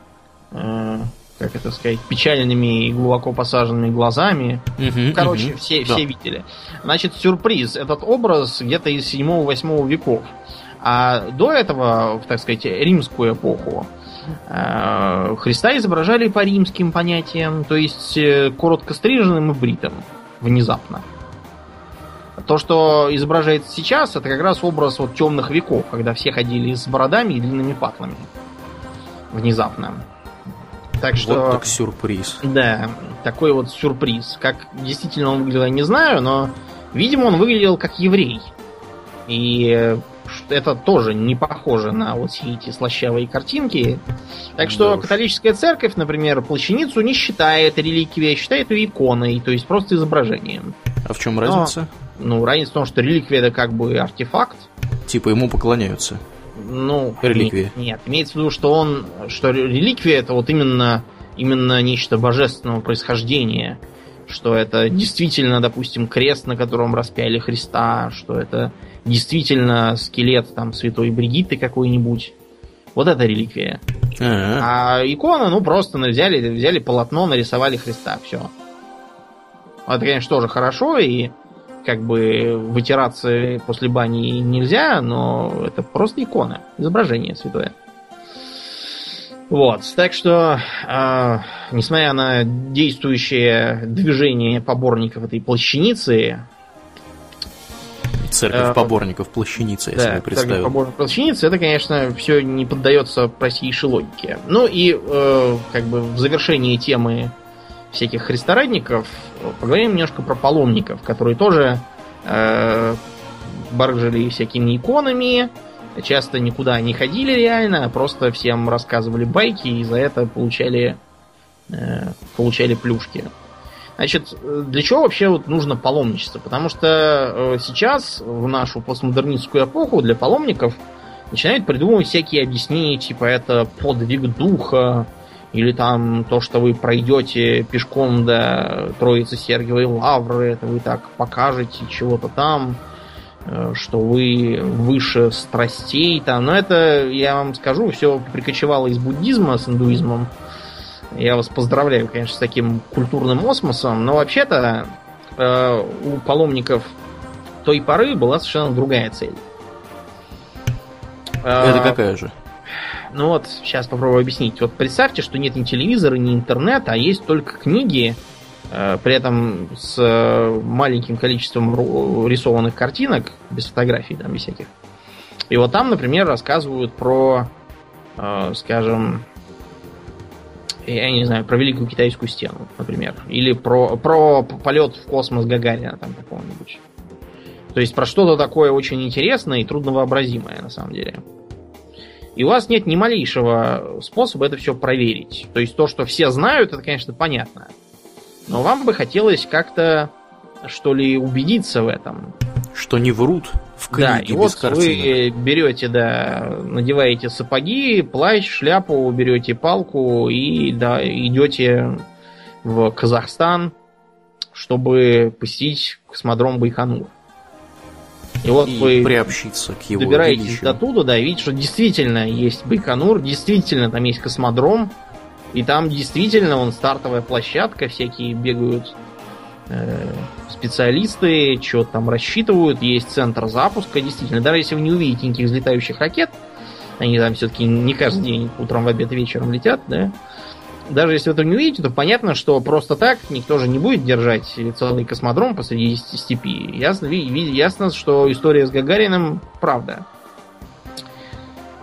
э, как это сказать, печальными и глубоко посаженными глазами. Угу, Короче, угу, все, да. все видели. Значит, сюрприз. Этот образ где-то из 7-8 веков. А до этого, так сказать, римскую эпоху, Э, Христа изображали по римским понятиям, то есть э, коротко стриженным и бритым внезапно. То, что изображается сейчас, это как раз образ вот темных веков, когда все ходили с бородами и длинными патлами. Внезапно. Так что... Вот так сюрприз. Да, такой вот сюрприз. Как действительно он выглядел, я не знаю, но, видимо, он выглядел как еврей. И это тоже не похоже на вот все эти слащавые картинки. Так что да католическая церковь, например, плащаницу не считает реликвией, а считает ее иконой, то есть просто изображением. А в чем разница? Но, ну, разница в том, что реликвия это как бы артефакт. Типа ему поклоняются. Ну, реликвия. Нет, нет, имеется в виду, что он, что реликвия это вот именно, именно нечто божественного происхождения что это действительно, допустим, крест, на котором распяли Христа, что это действительно скелет там святой Бригитты какой-нибудь. Вот это реликвия. А, а икона, ну, просто взяли, взяли полотно, нарисовали Христа, все. Это, конечно, тоже хорошо, и как бы вытираться после бани нельзя, но это просто икона, изображение святое. Вот, так что, э, несмотря на действующее движение поборников этой плащаницы, Церковь э, поборников плащаницы, если да, представил. Церковь поборников плащаницы, это, конечно, все не поддается простейшей логике. Ну и, э, как бы, в завершении темы всяких христорадников поговорим немножко про паломников, которые тоже э, баржили всякими иконами, часто никуда не ходили реально, а просто всем рассказывали байки и за это получали, э, получали плюшки. Значит, для чего вообще вот нужно паломничество? Потому что э, сейчас, в нашу постмодернистскую эпоху, для паломников начинают придумывать всякие объяснения, типа это подвиг духа, или там то, что вы пройдете пешком до Троицы Сергиевой Лавры, это вы так покажете чего-то там, что вы выше страстей. Там. Но это, я вам скажу, все прикочевало из буддизма с индуизмом. Я вас поздравляю, конечно, с таким культурным осмосом, но вообще-то э, у паломников той поры была совершенно другая цель. Это какая же? Ну вот, сейчас попробую объяснить. Вот представьте, что нет ни телевизора, ни интернета, а есть только книги, Э, при этом с э, маленьким количеством рисованных картинок, без фотографий, там, без всяких. И вот там, например, рассказывают про, э, скажем, я не знаю, про Великую Китайскую стену, например. Или про, про полет в космос Гагарина там какого-нибудь. То есть про что-то такое очень интересное и трудновообразимое, на самом деле. И у вас нет ни малейшего способа это все проверить. То есть то, что все знают, это, конечно, понятно. Но вам бы хотелось как-то, что ли, убедиться в этом. Что не врут в книге да, и вот картинок. вы берете, да, надеваете сапоги, плащ, шляпу, берете палку и да, идете в Казахстан, чтобы посетить космодром Байконур. И вот и вы приобщиться к его добираетесь величию. до туда, да, видите, что действительно есть Байконур, действительно там есть космодром, и там действительно вон стартовая площадка, всякие бегают э, специалисты, что-то там рассчитывают, есть центр запуска, действительно. Даже если вы не увидите никаких взлетающих ракет, Они там все-таки не каждый день утром, в обед вечером летят, да. Даже если вы этого не увидите, то понятно, что просто так никто же не будет держать целый космодром посреди степи. Ясно, ясно, что история с Гагарином правда.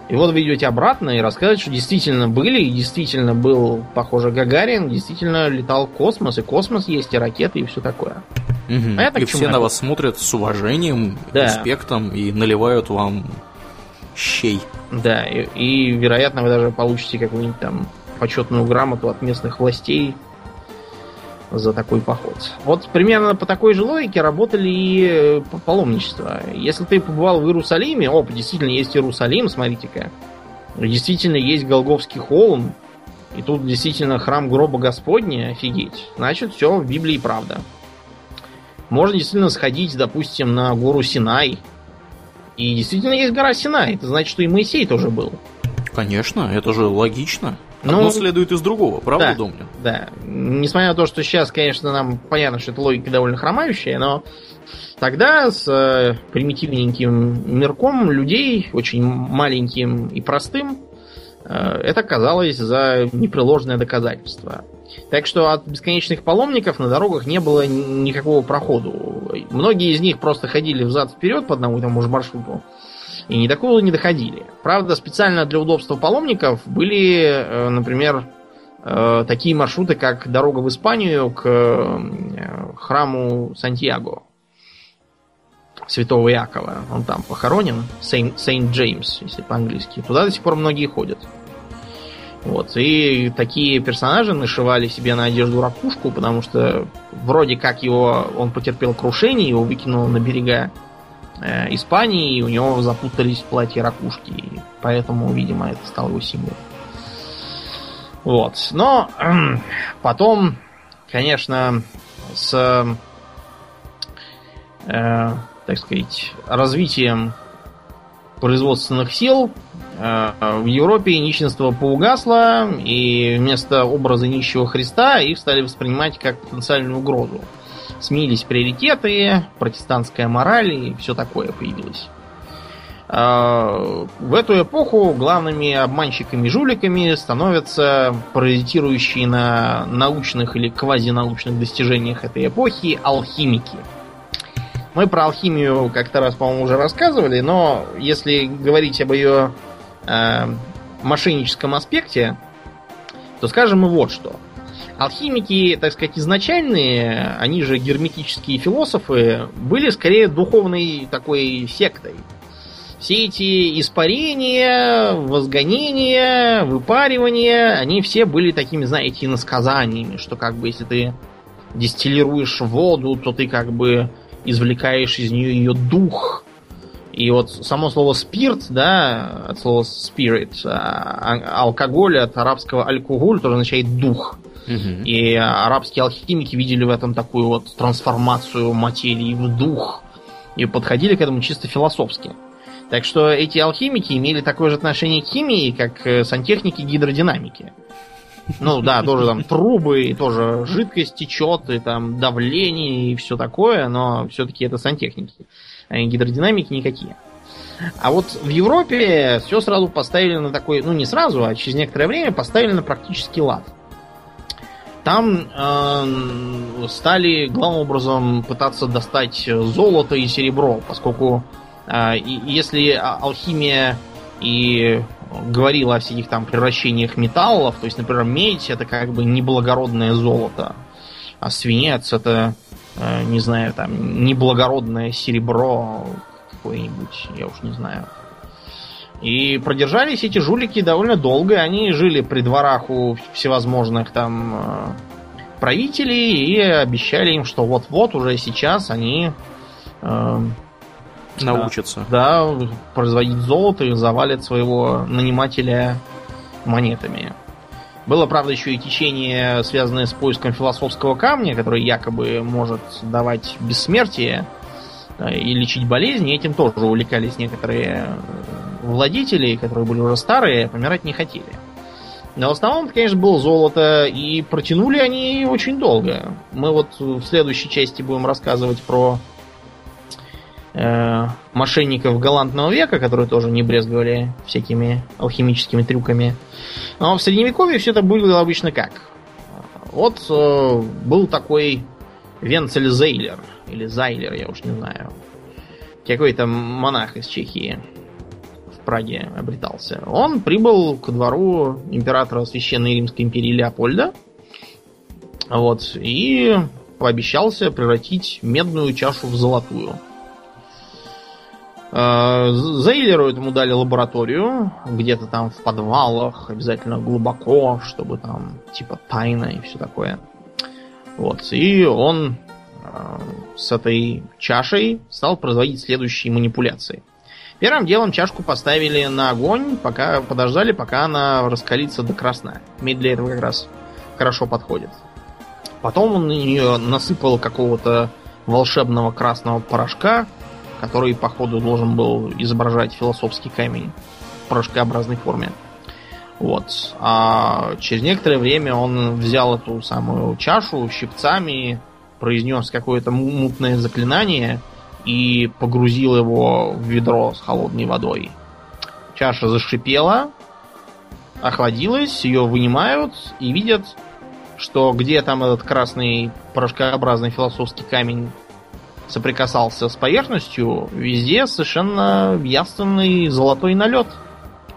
И вот вы идете обратно и рассказываете, что действительно были, и действительно был, похоже, Гагарин, действительно летал космос, и космос есть, и ракеты, и все такое. Угу. Понятно, и все на вас смотрят с уважением, да. респектом и наливают вам щей. Да, и, и вероятно вы даже получите какую-нибудь там почетную грамоту от местных властей за такой поход. Вот примерно по такой же логике работали и э, паломничество. Если ты побывал в Иерусалиме, оп, действительно есть Иерусалим, смотрите-ка. Действительно есть Голговский холм, и тут действительно храм гроба Господня, офигеть. Значит, все в Библии правда. Можно действительно сходить, допустим, на гору Синай. И действительно есть гора Синай. Это значит, что и Моисей тоже был. Конечно, это же логично. Одно ну, следует из другого, правда, да, Домнин? Да. Несмотря на то, что сейчас, конечно, нам понятно, что эта логика довольно хромающая, но тогда с э, примитивненьким мирком людей, очень маленьким и простым, э, это казалось за непреложное доказательство. Так что от бесконечных паломников на дорогах не было никакого проходу. Многие из них просто ходили взад-вперед по одному и тому же маршруту и ни до не доходили. Правда, специально для удобства паломников были, э, например, э, такие маршруты, как дорога в Испанию к э, храму Сантьяго Святого Якова. Он там похоронен, Сейнт Джеймс, если по-английски. Туда до сих пор многие ходят. Вот. И такие персонажи нашивали себе на одежду ракушку, потому что вроде как его он потерпел крушение, его выкинуло на берега э, Испании, и у него запутались в платье ракушки. И поэтому, видимо, это стал его символом. Вот. Но э, потом, конечно, с, э, так сказать, развитием производственных сил э, в Европе нищенство поугасло, и вместо образа нищего Христа их стали воспринимать как потенциальную угрозу сменились приоритеты, протестантская мораль и все такое появилось. А, в эту эпоху главными обманщиками-жуликами становятся паразитирующие на научных или квазинаучных достижениях этой эпохи алхимики. Мы про алхимию как-то раз, по-моему, уже рассказывали, но если говорить об ее э, мошенническом аспекте, то скажем мы вот что. Алхимики, так сказать, изначальные, они же герметические философы, были скорее духовной такой сектой. Все эти испарения, возгонения, выпаривания, они все были такими, знаете, насказаниями, что как бы если ты дистиллируешь воду, то ты как бы извлекаешь из нее ее дух. И вот само слово спирт, да, от слова spirit, а, алкоголь от арабского алкоголь тоже означает дух. И арабские алхимики видели в этом такую вот трансформацию материи в дух. И подходили к этому чисто философски. Так что эти алхимики имели такое же отношение к химии, как э, сантехники гидродинамики. Ну да, тоже там трубы, и тоже жидкость течет, и там давление, и все такое, но все-таки это сантехники. А гидродинамики никакие. А вот в Европе все сразу поставили на такой, ну не сразу, а через некоторое время поставили на практический лад. Там э, стали главным образом пытаться достать золото и серебро, поскольку э, если алхимия и говорила о всяких там превращениях металлов, то есть, например, медь это как бы неблагородное золото, а свинец это, э, не знаю, там, неблагородное серебро какое-нибудь, я уж не знаю. И продержались эти жулики довольно долго. Они жили при дворах у всевозможных там э, правителей и обещали им, что вот-вот уже сейчас они э, научатся. Да, да, производить золото и завалят своего нанимателя монетами. Было, правда, еще и течение, связанное с поиском философского камня, который якобы может давать бессмертие и лечить болезни. Этим тоже увлекались некоторые владетели, которые были уже старые, помирать не хотели. Но в основном, конечно, было золото, и протянули они очень долго. Мы вот в следующей части будем рассказывать про э, мошенников галантного века, которые тоже не брезговали всякими алхимическими трюками. Но в средневековье все это было обычно как? Вот э, был такой Венцель Зейлер, или Зайлер, я уж не знаю. Какой-то монах из Чехии Праге обретался. Он прибыл ко двору императора Священной Римской империи Леопольда. Вот, и пообещался превратить медную чашу в золотую. Э, Зейлеру этому дали лабораторию, где-то там в подвалах, обязательно глубоко, чтобы там типа тайна и все такое. Вот. И он э, с этой чашей стал производить следующие манипуляции. Первым делом чашку поставили на огонь, пока подождали, пока она раскалится до красна. Медь для этого как раз хорошо подходит. Потом он на нее насыпал какого-то волшебного красного порошка, который, походу, должен был изображать философский камень в порошкообразной форме. Вот. А через некоторое время он взял эту самую чашу щипцами, произнес какое-то мутное заклинание и погрузил его в ведро с холодной водой. Чаша зашипела, охладилась, ее вынимают и видят, что где там этот красный порошкообразный философский камень соприкасался с поверхностью, везде совершенно ясный золотой налет.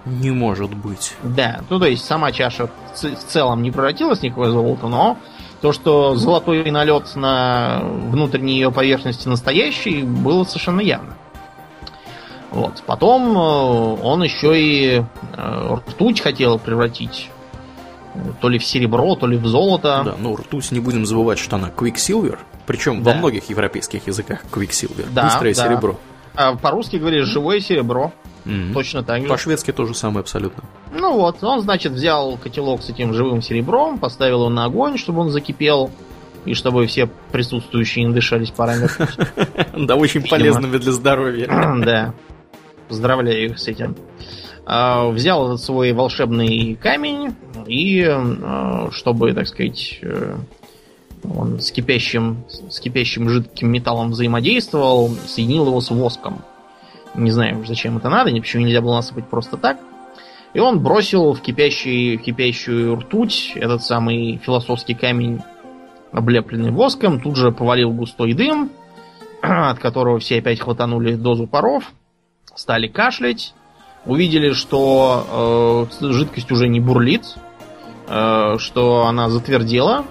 Не может быть. Да, ну то есть сама чаша в целом не превратилась в никакое золото, но то, что золотой налет на внутренней ее поверхности настоящий, было совершенно явно. Вот. Потом э, он еще и э, ртуть хотел превратить то ли в серебро, то ли в золото. Да, ну ртуть не будем забывать, что она Quicksilver, причем да. во многих европейских языках Quicksilver, да, быстрое да. серебро. А по-русски говоришь живое серебро. Mm-hmm. Точно так же. По-шведски тоже самое абсолютно. Ну вот, он, значит, взял котелок с этим живым серебром, поставил его на огонь, чтобы он закипел, и чтобы все присутствующие не дышались парами. Да, очень полезными для здоровья. Да. Поздравляю их с этим. А, взял этот свой волшебный камень и, а, чтобы, так сказать, э, он с кипящим, с кипящим жидким металлом взаимодействовал, соединил его с воском. Не знаю, зачем это надо, почему нельзя было насыпать просто так. И он бросил в, кипящий, в кипящую ртуть этот самый философский камень, облепленный воском, тут же повалил густой дым, от которого все опять хватанули дозу паров, стали кашлять, увидели, что э, жидкость уже не бурлит, э, что она затвердела.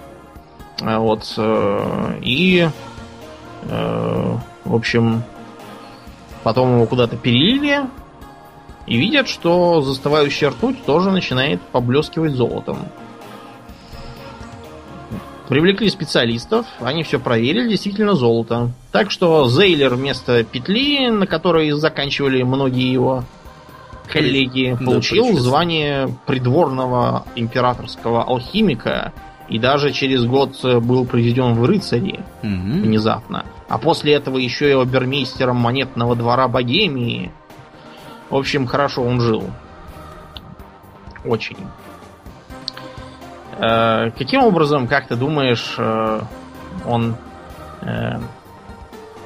Э, вот, э, и, э, в общем, потом его куда-то перелили, и видят, что застывающая ртуть тоже начинает поблескивать золотом. Привлекли специалистов, они все проверили, действительно золото. Так что Зейлер вместо петли, на которой заканчивали многие его коллеги, получил да, звание придворного императорского алхимика и даже через год был произведен в рыцари угу. внезапно. А после этого еще и обермейстером монетного двора Богемии. В общем, хорошо он жил. Очень. Э, каким образом, как ты думаешь, э, он э,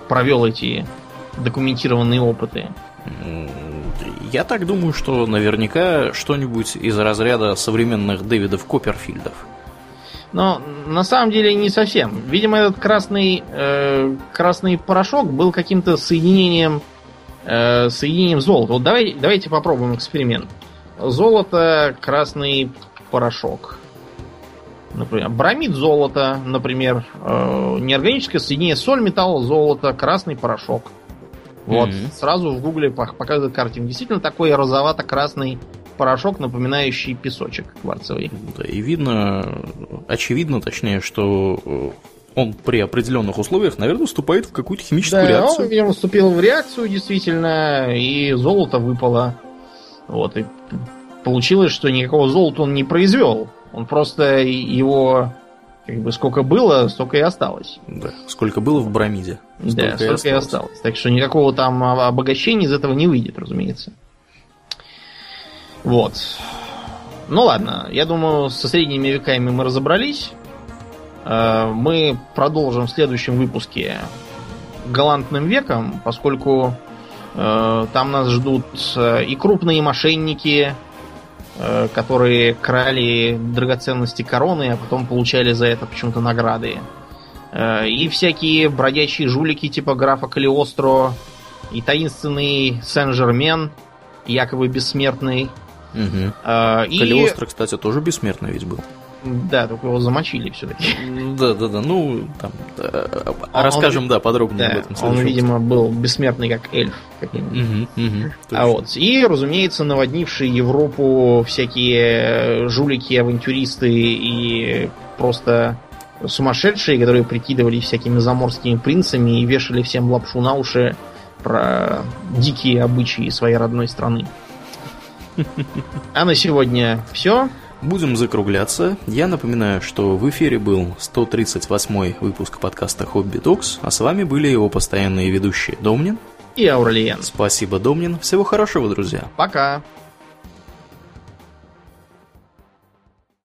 провел эти документированные опыты? Я так думаю, что наверняка что-нибудь из разряда современных Дэвидов Копперфильдов. Но на самом деле не совсем. Видимо, этот красный, э, красный порошок был каким-то соединением, э, соединением золота. Вот давай, давайте попробуем эксперимент. Золото, красный порошок. Например, бромид золота, например, э, неорганическое соединение соль, металл, золото, красный порошок. Вот, mm-hmm. сразу в гугле показывают картинку. Действительно такой розовато-красный порошок, напоминающий песочек кварцевый. Да, и видно, очевидно, точнее, что э, он при определенных условиях, наверное, вступает в какую-то химическую да, реакцию. Он, видимо, вступил в реакцию, действительно, и золото выпало. Вот, и получилось, что никакого золота он не произвел. Он просто его как бы сколько было, столько и осталось. Да, сколько было в Бромиде. Столько да, столько и осталось. и осталось. Так что никакого там обогащения из этого не выйдет, разумеется. Вот. Ну ладно, я думаю, со средними веками мы разобрались. Э, мы продолжим в следующем выпуске галантным веком, поскольку э, там нас ждут э, и крупные мошенники, которые крали драгоценности короны, а потом получали за это почему-то награды. И всякие бродячие жулики типа графа Калиостро, и таинственный Сен-Жермен, якобы бессмертный. Угу. Э, и... Калиостро, кстати, тоже бессмертный ведь был. Да, только его замочили все-таки. Да, да, да. Ну, там, да, расскажем, да, подробнее Да, об этом. он, следующем видимо, был бессмертный как эльф. Мгм, мгм, А вот. И, разумеется, наводнившие Европу всякие жулики, авантюристы и просто сумасшедшие, которые прикидывались всякими заморскими принцами и вешали всем лапшу на уши про дикие обычаи своей родной страны. А на сегодня все. Будем закругляться. Я напоминаю, что в эфире был 138 выпуск подкаста Хобби Токс, а с вами были его постоянные ведущие Домнин. И Аурлиен. Спасибо, Домнин. Всего хорошего, друзья. Пока.